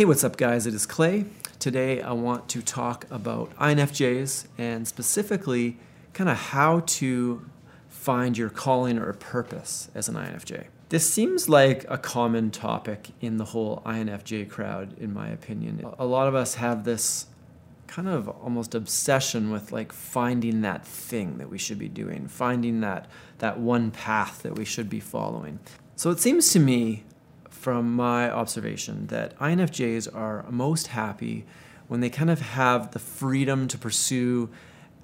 Hey, what's up, guys? It is Clay. Today, I want to talk about INFJs and specifically kind of how to find your calling or purpose as an INFJ. This seems like a common topic in the whole INFJ crowd, in my opinion. A lot of us have this kind of almost obsession with like finding that thing that we should be doing, finding that that one path that we should be following. So it seems to me from my observation that INFJs are most happy when they kind of have the freedom to pursue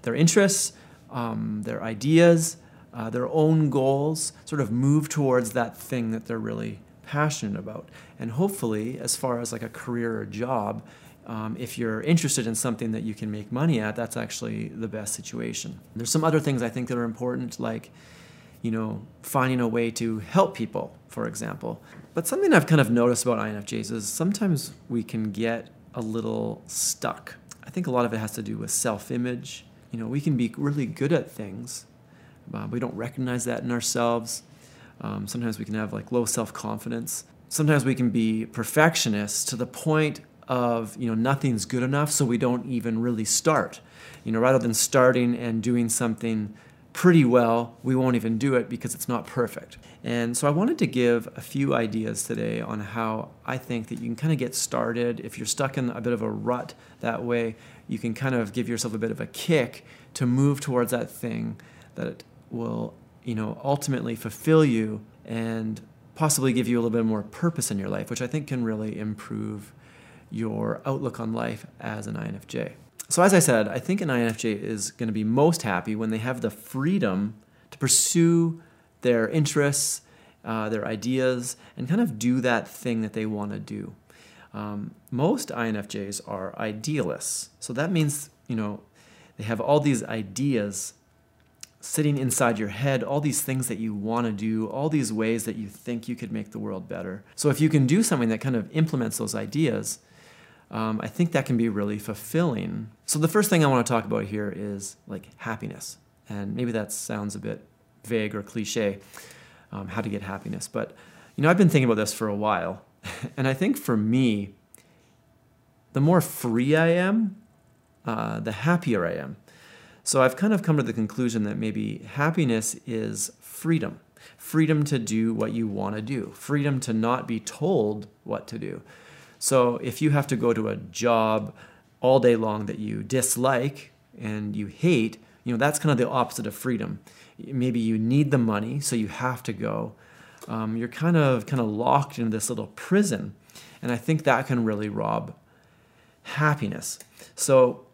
their interests, um, their ideas, uh, their own goals, sort of move towards that thing that they're really passionate about. And hopefully, as far as like a career or job, um, if you're interested in something that you can make money at, that's actually the best situation. There's some other things I think that are important, like you know, finding a way to help people, for example. But something I've kind of noticed about INFJs is sometimes we can get a little stuck. I think a lot of it has to do with self image. You know, we can be really good at things, but we don't recognize that in ourselves. Um, sometimes we can have like low self confidence. Sometimes we can be perfectionists to the point of, you know, nothing's good enough, so we don't even really start. You know, rather than starting and doing something pretty well, we won't even do it because it's not perfect. And so I wanted to give a few ideas today on how I think that you can kind of get started. If you're stuck in a bit of a rut that way, you can kind of give yourself a bit of a kick to move towards that thing that will, you know, ultimately fulfill you and possibly give you a little bit more purpose in your life, which I think can really improve your outlook on life as an INFJ. So, as I said, I think an INFJ is going to be most happy when they have the freedom to pursue their interests, uh, their ideas, and kind of do that thing that they want to do. Um, most INFJs are idealists. So that means, you know, they have all these ideas sitting inside your head, all these things that you want to do, all these ways that you think you could make the world better. So if you can do something that kind of implements those ideas, um, I think that can be really fulfilling. So the first thing I want to talk about here is like happiness, and maybe that sounds a bit vague or cliche, um, how to get happiness. But you know, I've been thinking about this for a while, and I think for me, the more free I am, uh, the happier I am. So I've kind of come to the conclusion that maybe happiness is freedom freedom to do what you want to do, freedom to not be told what to do. So if you have to go to a job all day long that you dislike and you hate, you know, that's kind of the opposite of freedom. Maybe you need the money, so you have to go. Um, you're kind of kind of locked in this little prison, and I think that can really rob happiness. So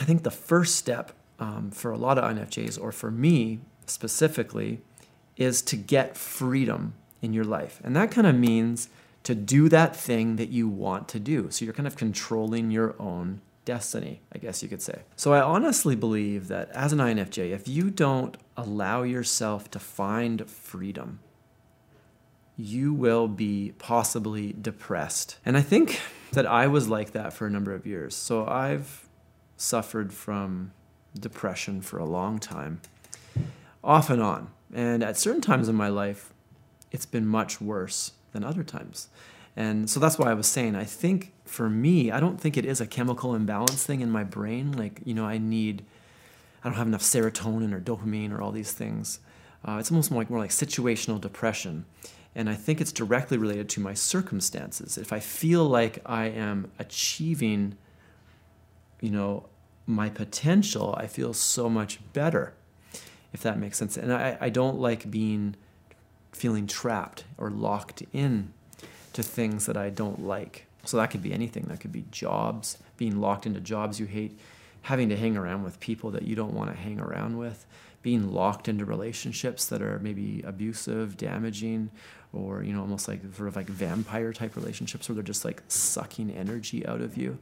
I think the first step um, for a lot of INFJs, or for me specifically, is to get freedom in your life, and that kind of means to do that thing that you want to do. So you're kind of controlling your own destiny, I guess you could say. So I honestly believe that as an INFJ, if you don't allow yourself to find freedom, you will be possibly depressed. And I think that I was like that for a number of years. So I've suffered from depression for a long time, off and on. And at certain times in my life, it's been much worse than other times. And so that's why I was saying, I think for me, I don't think it is a chemical imbalance thing in my brain. Like, you know, I need, I don't have enough serotonin or dopamine or all these things. Uh, it's almost more like, more like situational depression. And I think it's directly related to my circumstances. If I feel like I am achieving, you know, my potential, I feel so much better, if that makes sense. And I, I don't like being feeling trapped or locked in to things that I don't like. So that could be anything. That could be jobs, being locked into jobs you hate, having to hang around with people that you don't want to hang around with, being locked into relationships that are maybe abusive, damaging, or you know almost like sort of like vampire type relationships where they're just like sucking energy out of you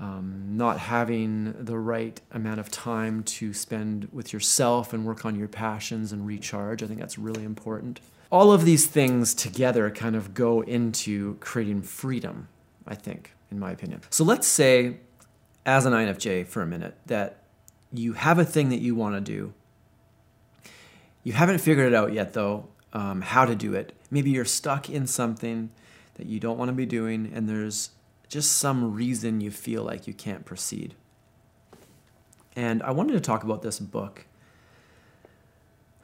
um, not having the right amount of time to spend with yourself and work on your passions and recharge. I think that's really important. All of these things together kind of go into creating freedom, I think, in my opinion. So let's say, as an INFJ for a minute, that you have a thing that you want to do. You haven't figured it out yet, though, um, how to do it. Maybe you're stuck in something that you don't want to be doing, and there's just some reason you feel like you can't proceed. And I wanted to talk about this book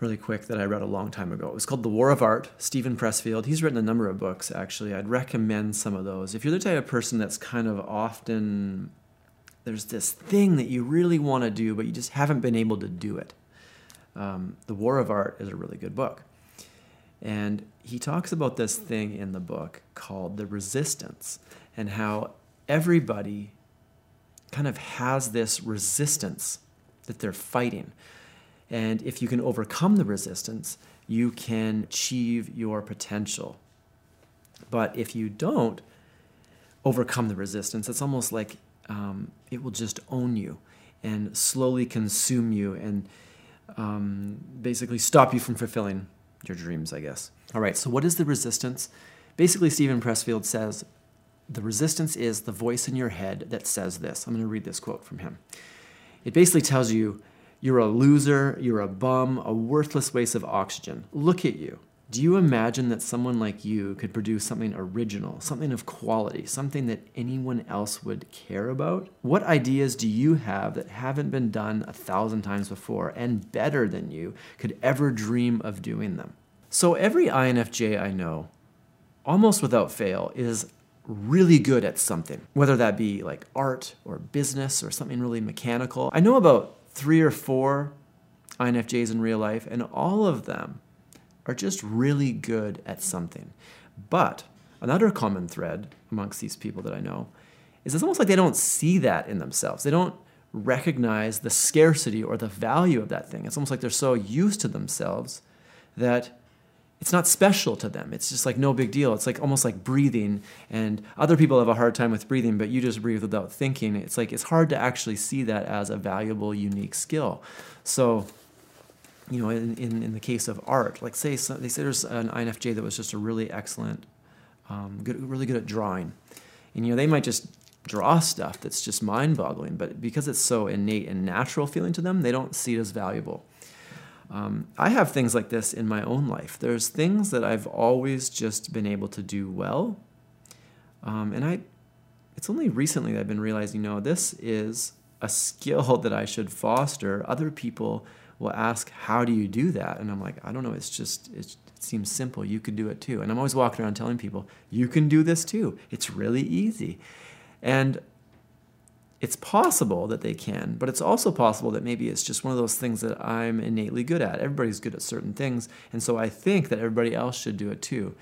really quick that I read a long time ago. It was called The War of Art, Steven Pressfield. He's written a number of books, actually. I'd recommend some of those. If you're the type of person that's kind of often, there's this thing that you really want to do, but you just haven't been able to do it. Um, the War of Art is a really good book. And he talks about this thing in the book called the resistance and how everybody kind of has this resistance that they're fighting. And if you can overcome the resistance, you can achieve your potential. But if you don't overcome the resistance, it's almost like um, it will just own you and slowly consume you and um, basically stop you from fulfilling your dreams, I guess. All right, so what is the resistance? Basically, Steven Pressfield says the resistance is the voice in your head that says this. I'm going to read this quote from him. It basically tells you you're a loser, you're a bum, a worthless waste of oxygen. Look at you. Do you imagine that someone like you could produce something original, something of quality, something that anyone else would care about? What ideas do you have that haven't been done a thousand times before and better than you could ever dream of doing them? So every INFJ I know, almost without fail, is really good at something, whether that be like art or business or something really mechanical. I know about three or four INFJs in real life, and all of them are just really good at something. But another common thread amongst these people that I know is it's almost like they don't see that in themselves. They don't recognize the scarcity or the value of that thing. It's almost like they're so used to themselves that it's not special to them. It's just like no big deal. It's like almost like breathing, and other people have a hard time with breathing, but you just breathe without thinking. It's like it's hard to actually see that as a valuable, unique skill. So, you know, in, in, in the case of art, like say they say there's an INFJ that was just a really excellent, um, good, really good at drawing, and you know they might just draw stuff that's just mind-boggling, but because it's so innate and natural feeling to them, they don't see it as valuable. Um, I have things like this in my own life. There's things that I've always just been able to do well, um, and I. It's only recently that I've been realizing, know, this is a skill that I should foster. Other people will ask, "How do you do that?" And I'm like, "I don't know. It's just it's, it seems simple. You could do it too." And I'm always walking around telling people, "You can do this too. It's really easy." And it's possible that they can, but it's also possible that maybe it's just one of those things that I'm innately good at. Everybody's good at certain things, and so I think that everybody else should do it too.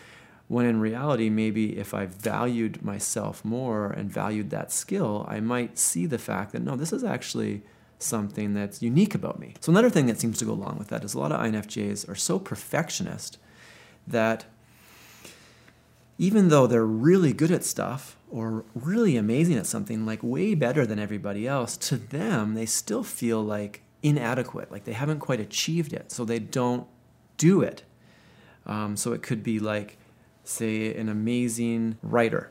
When in reality, maybe if I valued myself more and valued that skill, I might see the fact that no, this is actually something that's unique about me. So, another thing that seems to go along with that is a lot of INFJs are so perfectionist that even though they're really good at stuff or really amazing at something, like way better than everybody else, to them, they still feel like inadequate, like they haven't quite achieved it, so they don't do it. Um, so it could be like, say, an amazing writer.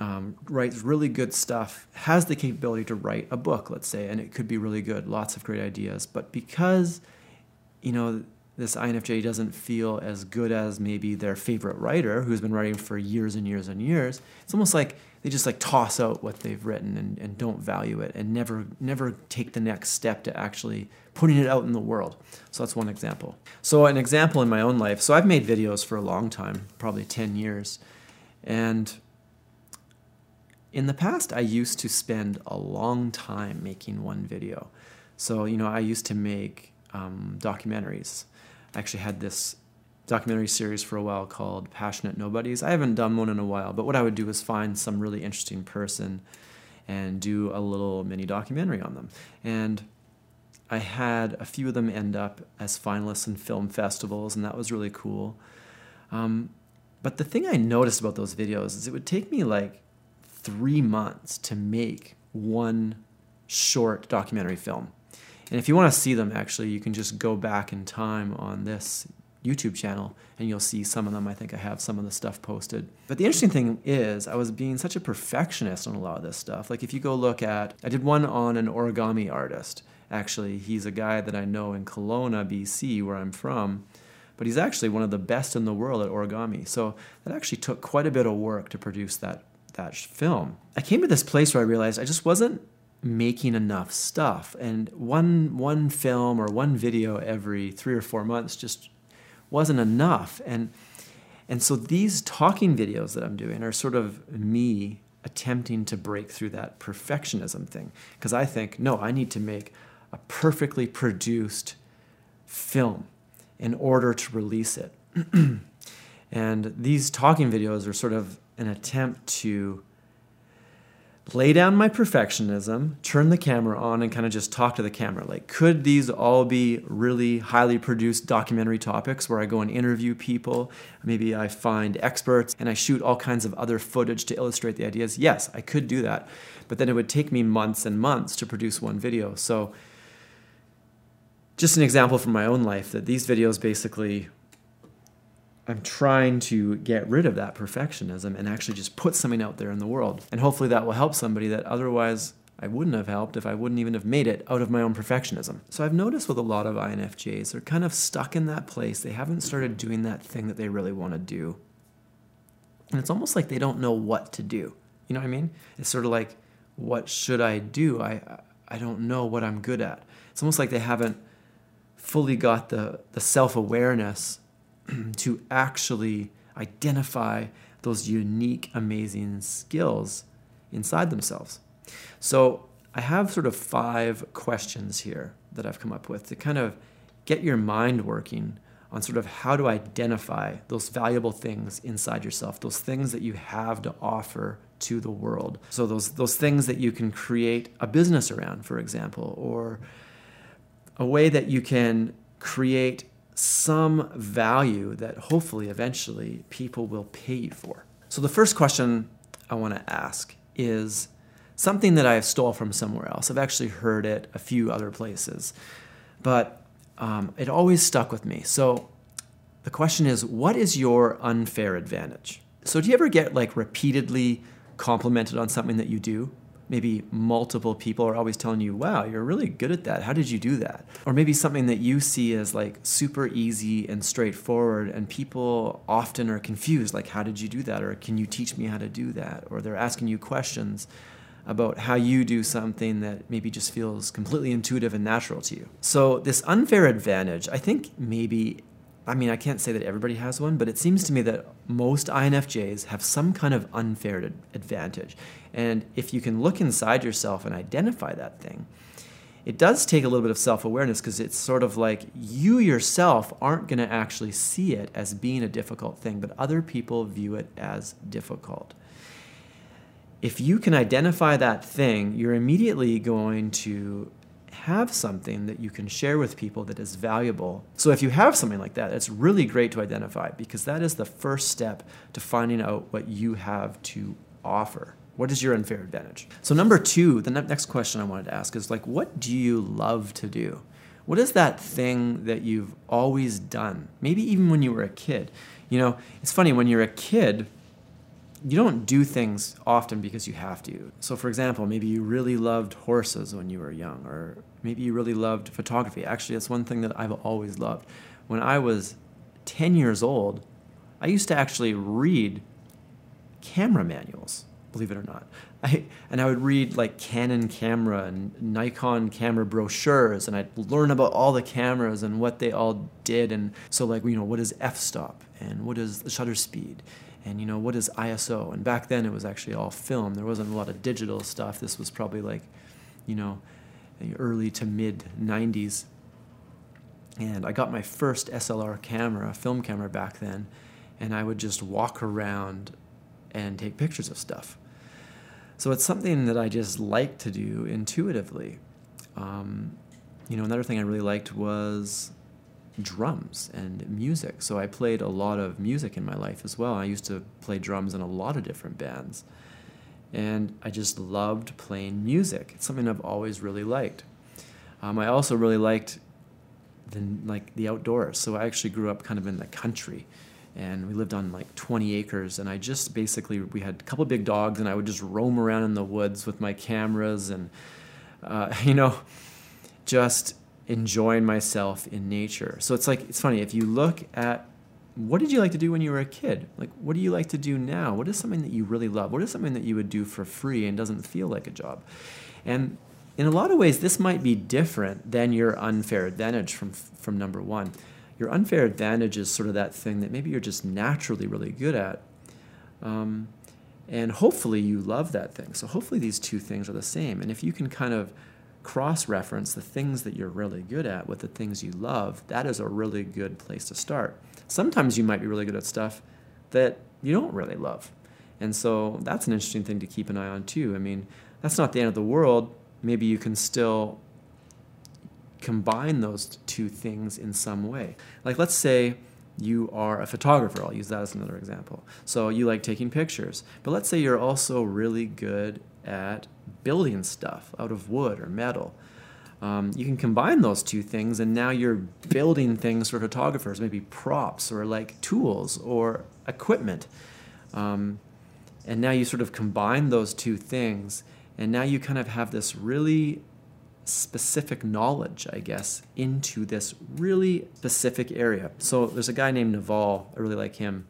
Um, writes really good stuff, has the capability to write a book, let's say, and it could be really good, lots of great ideas. But because, you know, this INFJ doesn't feel as good as maybe their favorite writer who's been writing for years and years and years. It's almost like they just like toss out what they've written and, and don't value it and never never take the next step to actually putting it out in the world. So that's one example. So an example in my own life. So I've made videos for a long time, probably 10 years. And in the past I used to spend a long time making one video. So, you know, I used to make um, documentaries Actually had this documentary series for a while called Passionate Nobodies. I haven't done one in a while, but what I would do is find some really interesting person and do a little mini documentary on them. And I had a few of them end up as finalists in film festivals, and that was really cool. Um, but the thing I noticed about those videos is it would take me like three months to make one short documentary film. And if you want to see them, actually, you can just go back in time on this YouTube channel and you'll see some of them. I think I have some of the stuff posted. But the interesting thing is, I was being such a perfectionist on a lot of this stuff. Like, if you go look at, I did one on an origami artist. Actually, he's a guy that I know in Kelowna, BC, where I'm from. but he's actually one of the best in the world at origami. So that actually took quite a bit of work to produce that that film. I came to this place where I realized I just wasn't making enough stuff, and one one film or one video every three or four months just wasn't enough. And and so these talking videos that I'm doing are sort of me attempting to break through that perfectionism thing because I think no, I need to make a perfectly produced film in order to release it. and these talking videos are sort of an attempt to lay down my perfectionism, turn the camera on, and kind of just talk to the camera. Like, could these all be really highly produced documentary topics where I go and interview people? Maybe I find experts and I shoot all kinds of other footage to illustrate the ideas. Yes, I could do that. But then it would take me months and months to produce one video. So, just an example from my own life that these videos basically I'm trying to get rid of that perfectionism and actually just put something out there in the world. And hopefully that will help somebody that otherwise I wouldn't have helped if I wouldn't even have made it out of my own perfectionism. So I've noticed with a lot of INFJs, they're kind of stuck in that place. They haven't started doing that thing that they really want to do. And it's almost like they don't know what to do. You know what I mean? It's sort of like, what should I do? I, I don't know what I'm good at. It's almost like they haven't fully got the, the self awareness to actually identify those unique, amazing skills inside themselves. So, I have sort of five questions here that I've come up with to kind of get your mind working on sort of how to identify those valuable things inside yourself, those things that you have to offer to the world. So those those things that you can create a business around, for example, or a way that you can create some value that hopefully eventually people will pay you for. So the first question I want to ask is something that I stole from somewhere else. I've actually heard it a few other places, but um, it always stuck with me. So the question is, what is your unfair advantage? So do you ever get like repeatedly complimented on something that you do? Maybe multiple people are always telling you, wow, you're really good at that. How did you do that? Or maybe something that you see as like super easy and straightforward, and people often are confused, like, how did you do that? Or can you teach me how to do that? Or they're asking you questions about how you do something that maybe just feels completely intuitive and natural to you. So, this unfair advantage, I think maybe I mean, I can't say that everybody has one, but it seems to me that most INFJs have some kind of unfair advantage. And if you can look inside yourself and identify that thing, it does take a little bit of self awareness because it's sort of like you yourself aren't going to actually see it as being a difficult thing, but other people view it as difficult. If you can identify that thing, you're immediately going to have something that you can share with people that is valuable. So if you have something like that, it's really great to identify because that is the first step to finding out what you have to offer. What is your unfair advantage? So number 2, the next question I wanted to ask is like what do you love to do? What is that thing that you've always done? Maybe even when you were a kid. You know, it's funny when you're a kid, you don't do things often because you have to. So, for example, maybe you really loved horses when you were young, or Maybe you really loved photography. Actually, that's one thing that I've always loved. When I was 10 years old, I used to actually read camera manuals, believe it or not. I, and I would read like Canon camera and Nikon camera brochures, and I'd learn about all the cameras and what they all did. And so, like, you know, what is f stop and what is the shutter speed? And you know what is ISO? And back then it was actually all film. There wasn't a lot of digital stuff. This was probably like, you know, early to mid 90s. And I got my first SLR camera, film camera back then, and I would just walk around and take pictures of stuff. So it's something that I just like to do intuitively. Um, you know, another thing I really liked was drums and music. So I played a lot of music in my life as well. I used to play drums in a lot of different bands and I just loved playing music. It's something I've always really liked. Um, I also really liked the like the outdoors. So I actually grew up kind of in the country, and we lived on like 20 acres. And I just basically we had a couple big dogs, and I would just roam around in the woods with my cameras, and uh, you know, just enjoying myself in nature. So it's like it's funny if you look at what did you like to do when you were a kid? Like what do you like to do now? What is something that you really love? What is something that you would do for free and doesn't feel like a job? And in a lot of ways this might be different than your unfair advantage from from number 1. Your unfair advantage is sort of that thing that maybe you're just naturally really good at. Um, and hopefully you love that thing. So hopefully these two things are the same. And if you can kind of cross reference the things that you're really good at with the things you love, that is a really good place to start. Sometimes you might be really good at stuff that you don't really love. And so that's an interesting thing to keep an eye on too. I mean, that's not the end of the world. Maybe you can still combine those two things in some way. Like, let's say you are a photographer. I'll use that as another example. So you like taking pictures, but let's say you're also really good at building stuff out of wood or metal. Um, you can combine those two things, and now you're building things for photographers, maybe props or like tools or equipment. Um, and now you sort of combine those two things, and now you kind of have this really specific knowledge, I guess, into this really specific area. So there's a guy named Naval. I really like him.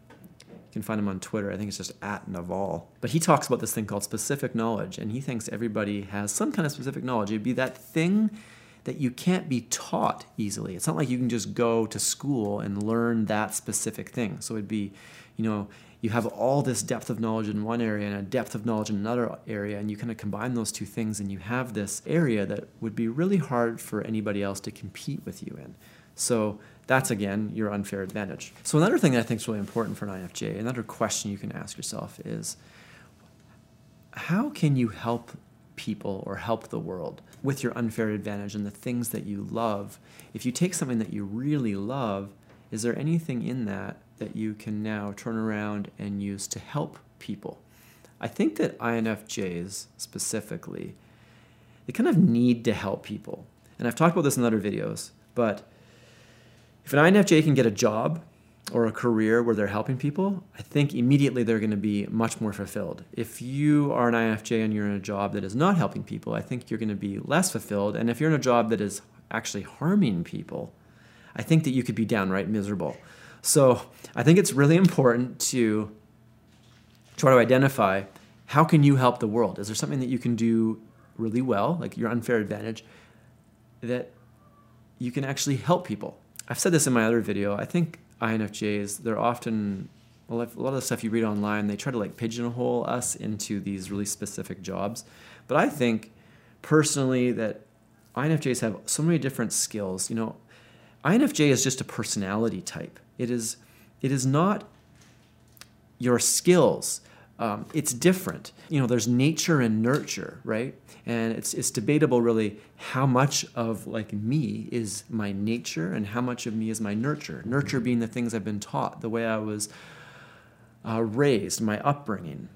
Can find him on Twitter. I think it's just at Naval. But he talks about this thing called specific knowledge, and he thinks everybody has some kind of specific knowledge. It'd be that thing that you can't be taught easily. It's not like you can just go to school and learn that specific thing. So it'd be, you know, you have all this depth of knowledge in one area and a depth of knowledge in another area, and you kind of combine those two things, and you have this area that would be really hard for anybody else to compete with you in. So that's again your unfair advantage. So another thing that I think is really important for an INFJ, another question you can ask yourself is, how can you help people or help the world with your unfair advantage and the things that you love? If you take something that you really love, is there anything in that that you can now turn around and use to help people. I think that INFJs specifically, they kind of need to help people. And I've talked about this in other videos, but if an INFJ can get a job or a career where they're helping people, I think immediately they're going to be much more fulfilled. If you are an INFJ and you're in a job that is not helping people, I think you're going to be less fulfilled. And if you're in a job that is actually harming people, I think that you could be downright miserable. So I think it's really important to try to identify how can you help the world? Is there something that you can do really well, like your unfair advantage, that you can actually help people? I've said this in my other video. I think INFJs, they're often, a lot of the stuff you read online, they try to like pigeonhole us into these really specific jobs. But I think personally that INFJs have so many different skills. You know, INFJ is just a personality type. It is, it is not your skills. Um, it's different. You know, there's nature and nurture, right? And it's it's debatable, really, how much of like me is my nature and how much of me is my nurture. Nurture being the things I've been taught, the way I was uh, raised, my upbringing,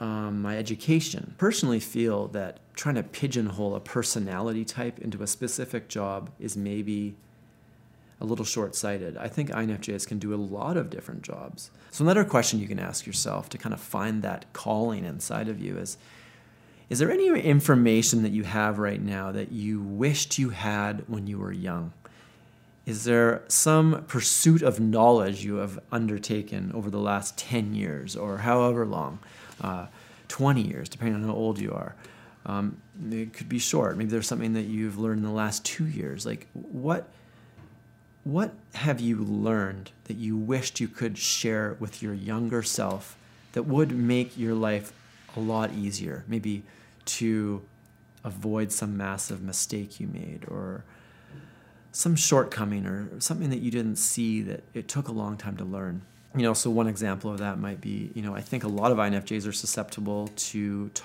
um, my education. Personally, feel that trying to pigeonhole a personality type into a specific job is maybe a little short sighted. I think INFJs can do a lot of different jobs. So, another question you can ask yourself to kind of find that calling inside of you is Is there any information that you have right now that you wished you had when you were young? Is there some pursuit of knowledge you have undertaken over the last 10 years or however long, uh, 20 years, depending on how old you are? Um, it could be short. Maybe there's something that you've learned in the last two years. Like, what what have you learned that you wished you could share with your younger self that would make your life a lot easier? Maybe to avoid some massive mistake you made or some shortcoming or something that you didn't see that it took a long time to learn. You know, so one example of that might be, you know, I think a lot of INFJs are susceptible to t-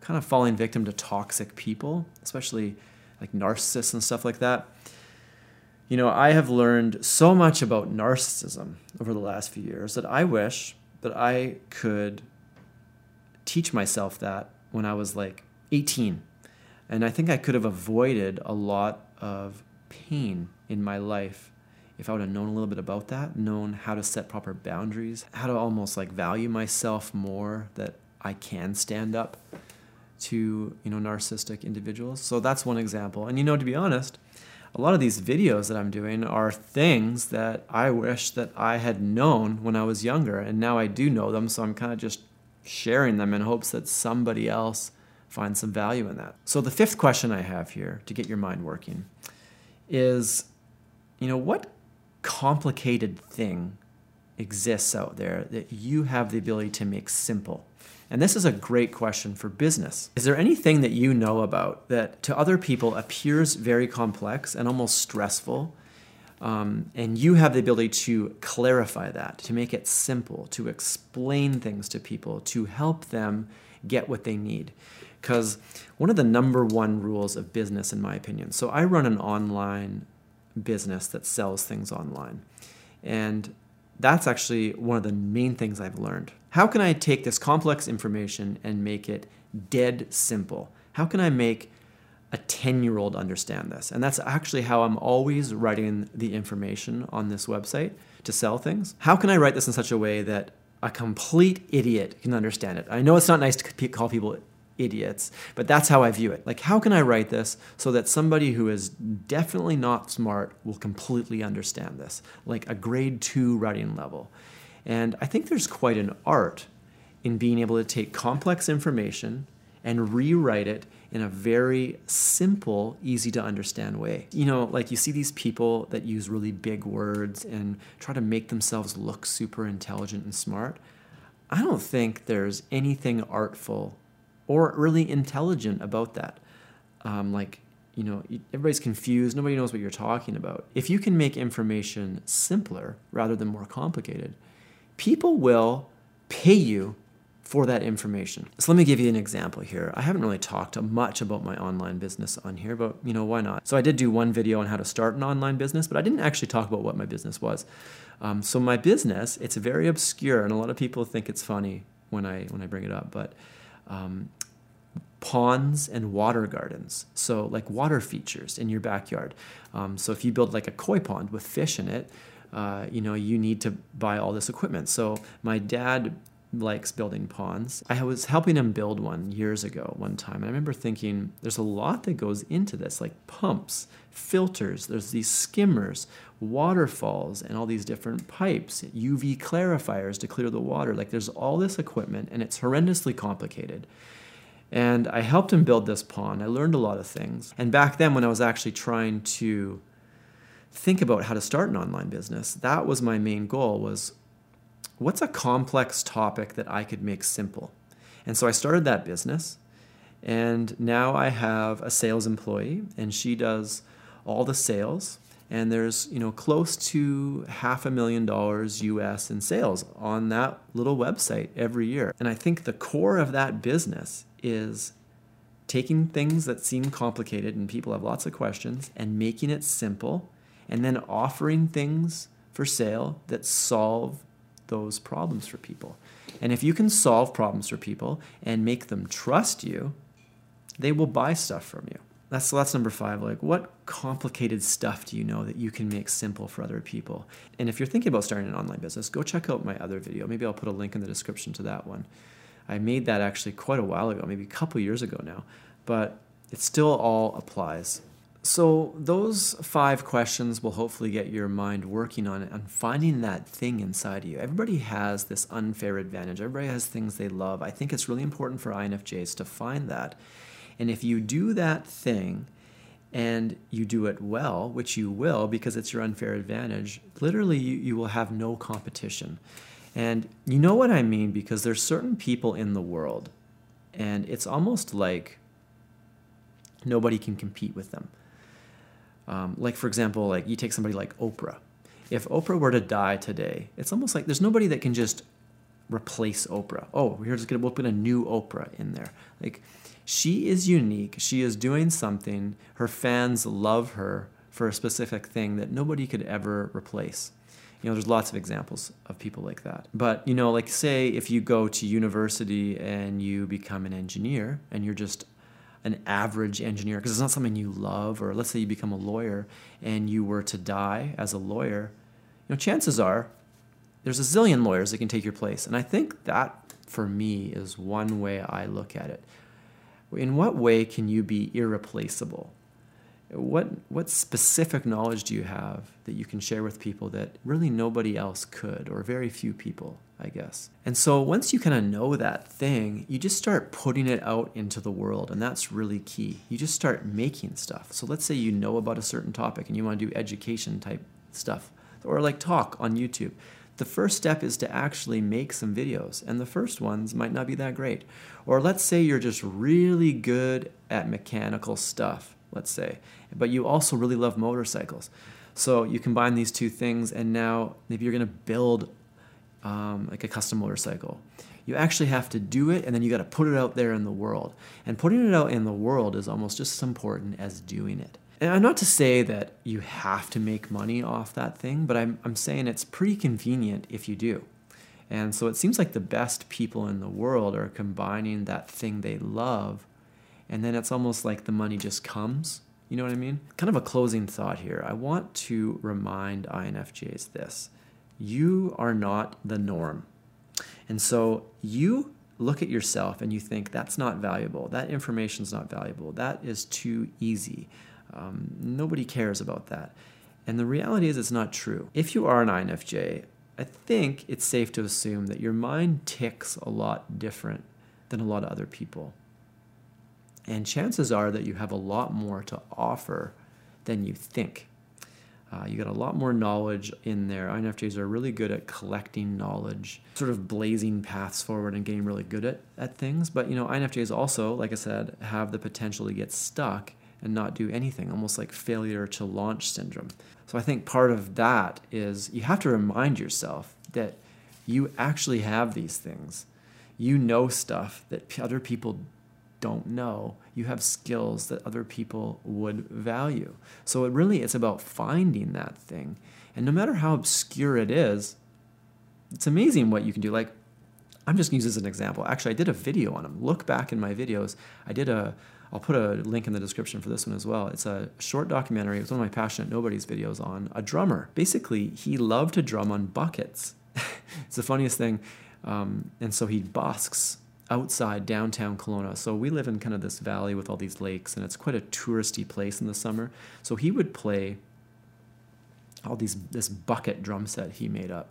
kind of falling victim to toxic people, especially like narcissists and stuff like that. You know, I have learned so much about narcissism over the last few years that I wish that I could teach myself that when I was like 18. And I think I could have avoided a lot of pain in my life if I would have known a little bit about that, known how to set proper boundaries, how to almost like value myself more that I can stand up to, you know, narcissistic individuals. So that's one example. And you know, to be honest, a lot of these videos that I'm doing are things that I wish that I had known when I was younger, and now I do know them, so I'm kind of just sharing them in hopes that somebody else finds some value in that. So the fifth question I have here to get your mind working is, you know, what complicated thing exists out there that you have the ability to make simple? And this is a great question for business. Is there anything that you know about that to other people appears very complex and almost stressful? Um, and you have the ability to clarify that, to make it simple, to explain things to people, to help them get what they need. Because one of the number one rules of business, in my opinion, so I run an online business that sells things online. And that's actually one of the main things I've learned. How can I take this complex information and make it dead simple? How can I make a 10 year old understand this? And that's actually how I'm always writing the information on this website to sell things. How can I write this in such a way that a complete idiot can understand it? I know it's not nice to call people idiots. But that's how I view it. Like, how can I write this so that somebody who is definitely not smart will completely understand this? Like a grade two writing level. And I think there's quite an art in being able to take complex information and rewrite it in a very simple, easy to understand way. You know, like you see these people that use really big words and try to make themselves look super intelligent and smart. I don't think there's anything artful or really intelligent about that. Um, like, you know, everybody's confused, nobody knows what you're talking about. If you can make information simpler rather than more complicated, people will pay you for that information. So let me give you an example here. I haven't really talked much about my online business on here, but you know, why not? So I did do one video on how to start an online business, but I didn't actually talk about what my business was. Um, so my business, it's very obscure, and a lot of people think it's funny when I when I bring it up, but um, ponds and water gardens. So, like water features in your backyard. Um, so, if you build like a koi pond with fish in it, uh, you know, you need to buy all this equipment. So, my dad likes building ponds. I was helping him build one years ago, one time, and I remember thinking there's a lot that goes into this, like pumps, filters, there's these skimmers, waterfalls, and all these different pipes, UV clarifiers to clear the water. Like there's all this equipment, and it's horrendously complicated. And I helped him build this pond. I learned a lot of things. And back then, when I was actually trying to think about how to start an online business, that was my main goal was what's a complex topic that I could make simple? And so I started that business. And now I have a sales employee, and she does all the sales. And there's you know close to half a million dollars US in sales on that little website every year. And I think the core of that business is taking things that seem complicated and people have lots of questions and making it simple and then offering things for sale that solve those problems for people. And if you can solve problems for people and make them trust you, they will buy stuff from you. That's that's number five. Like, what complicated stuff do you know that you can make simple for other people? And if you're thinking about starting an online business, go check out my other video. Maybe I'll put a link in the description to that one. I made that actually quite a while ago, maybe a couple years ago now, but it still all applies. So, those five questions will hopefully get your mind working on it and finding that thing inside of you. Everybody has this unfair advantage, everybody has things they love. I think it's really important for INFJs to find that. And if you do that thing and you do it well, which you will because it's your unfair advantage, literally you, you will have no competition. And you know what I mean because there's certain people in the world, and it's almost like nobody can compete with them. Um, like for example, like you take somebody like Oprah. If Oprah were to die today, it's almost like there's nobody that can just replace Oprah. Oh, we're just gonna we'll put a new Oprah in there. Like she is unique. She is doing something. Her fans love her for a specific thing that nobody could ever replace. You know, there's lots of examples of people like that. But, you know, like say if you go to university and you become an engineer and you're just an average engineer because it's not something you love, or let's say you become a lawyer and you were to die as a lawyer, you know, chances are there's a zillion lawyers that can take your place. And I think that for me is one way I look at it. In what way can you be irreplaceable? What what specific knowledge do you have that you can share with people that really nobody else could or very few people i guess? And so once you kind of know that thing you just start putting it out into the world and that's really key. You just start making stuff. So let's say you know about a certain topic and you want to do education type stuff or like talk on youtube. The first step is to actually make some videos and the first ones might not be that great. Or let's say you're just really good at mechanical stuff let's say, but you also really love motorcycles. So you combine these two things, and now maybe you're going to build um, like a custom motorcycle. You actually have to do it, and then you got to put it out there in the world. And putting it out in the world is almost just as important as doing it. And I'm not to say that you have to make money off that thing, but I'm, I'm saying it's pretty convenient if you do. And so it seems like the best people in the world are combining that thing they love and then it's almost like the money just comes. You know what I mean? Kind of a closing thought here. I want to remind INFJs this you are not the norm. And so you look at yourself and you think that's not valuable, that information is not valuable, that is too easy. Um, nobody cares about that. And the reality is, it's not true. If you are an INFJ, I think it's safe to assume that your mind ticks a lot different than a lot of other people. And chances are that you have a lot more to offer than you think. Uh, you got a lot more knowledge in there. INFJs are really good at collecting knowledge, sort of blazing paths forward and getting really good at, at things. But you know, INFJs also, like I said, have the potential to get stuck and not do anything, almost like failure to launch syndrome. So I think part of that is you have to remind yourself that you actually have these things. You know stuff that other people don't know, you have skills that other people would value. So it really it's about finding that thing. And no matter how obscure it is, it's amazing what you can do. Like I'm just to use this as an example. Actually, I did a video on him. Look back in my videos. I did a I'll put a link in the description for this one as well. It's a short documentary. It's one of my Passionate Nobodies videos on a drummer. Basically, he loved to drum on buckets. it's the funniest thing. Um, and so he busks outside downtown Kelowna. So we live in kind of this valley with all these lakes, and it's quite a touristy place in the summer. So he would play all these this bucket drum set he made up.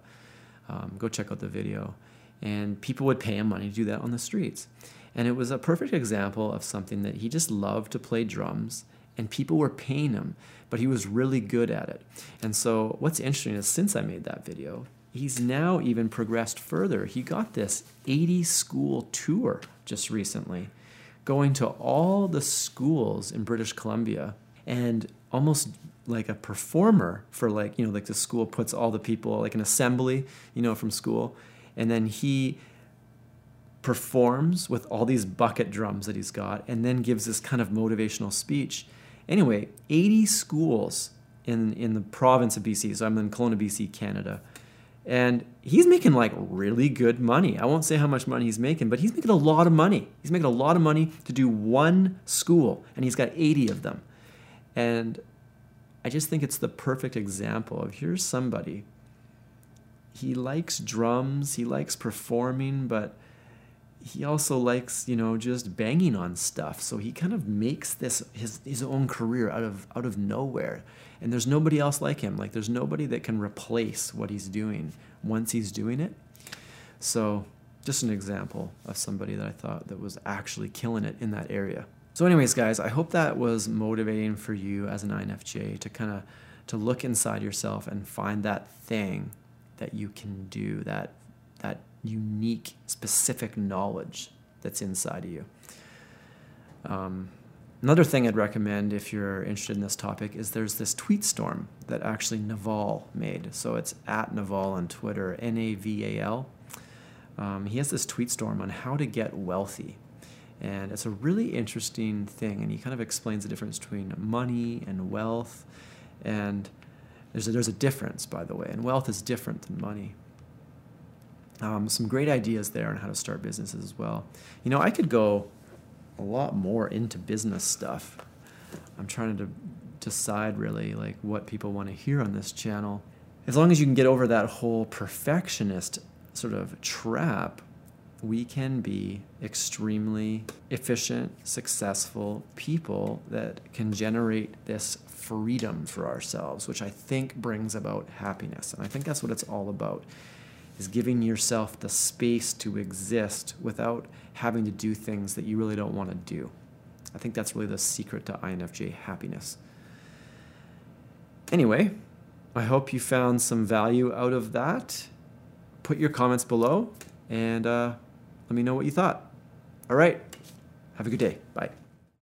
Um, go check out the video, and people would pay him money to do that on the streets. And it was a perfect example of something that he just loved to play drums, and people were paying him, but he was really good at it. And so what's interesting is since I made that video, he's now even progressed further. He got this 80 school tour just recently, going to all the schools in British Columbia and almost like a performer for like, you know, like the school puts all the people like an assembly, you know, from school. And then he performs with all these bucket drums that he's got and then gives this kind of motivational speech. Anyway, 80 schools in, in the province of BC, so I'm in Kelowna, BC, Canada, and he's making like really good money. I won't say how much money he's making, but he's making a lot of money. He's making a lot of money to do one school, and he's got 80 of them. And I just think it's the perfect example of here's somebody. He likes drums, he likes performing, but he also likes, you know, just banging on stuff. So he kind of makes this his his own career out of out of nowhere. And there's nobody else like him. Like there's nobody that can replace what he's doing once he's doing it. So just an example of somebody that I thought that was actually killing it in that area. So anyways, guys, I hope that was motivating for you as an INFJ to kind of to look inside yourself and find that thing that you can do, that that unique, specific knowledge that's inside of you. Um, Another thing I'd recommend if you're interested in this topic is there's this tweet storm that actually Naval made. So it's at Naval on Twitter, N A V A L. Um, he has this tweet storm on how to get wealthy. And it's a really interesting thing. And he kind of explains the difference between money and wealth. And there's a, there's a difference, by the way. And wealth is different than money. Um, some great ideas there on how to start businesses as well. You know, I could go a lot more into business stuff. I'm trying to decide really like what people want to hear on this channel. As long as you can get over that whole perfectionist sort of trap, we can be extremely efficient, successful people that can generate this freedom for ourselves, which I think brings about happiness. And I think that's what it's all about is giving yourself the space to exist without having to do things that you really don't want to do. I think that's really the secret to INFJ happiness. Anyway, I hope you found some value out of that. Put your comments below and uh, let me know what you thought. All right. Have a good day. Bye.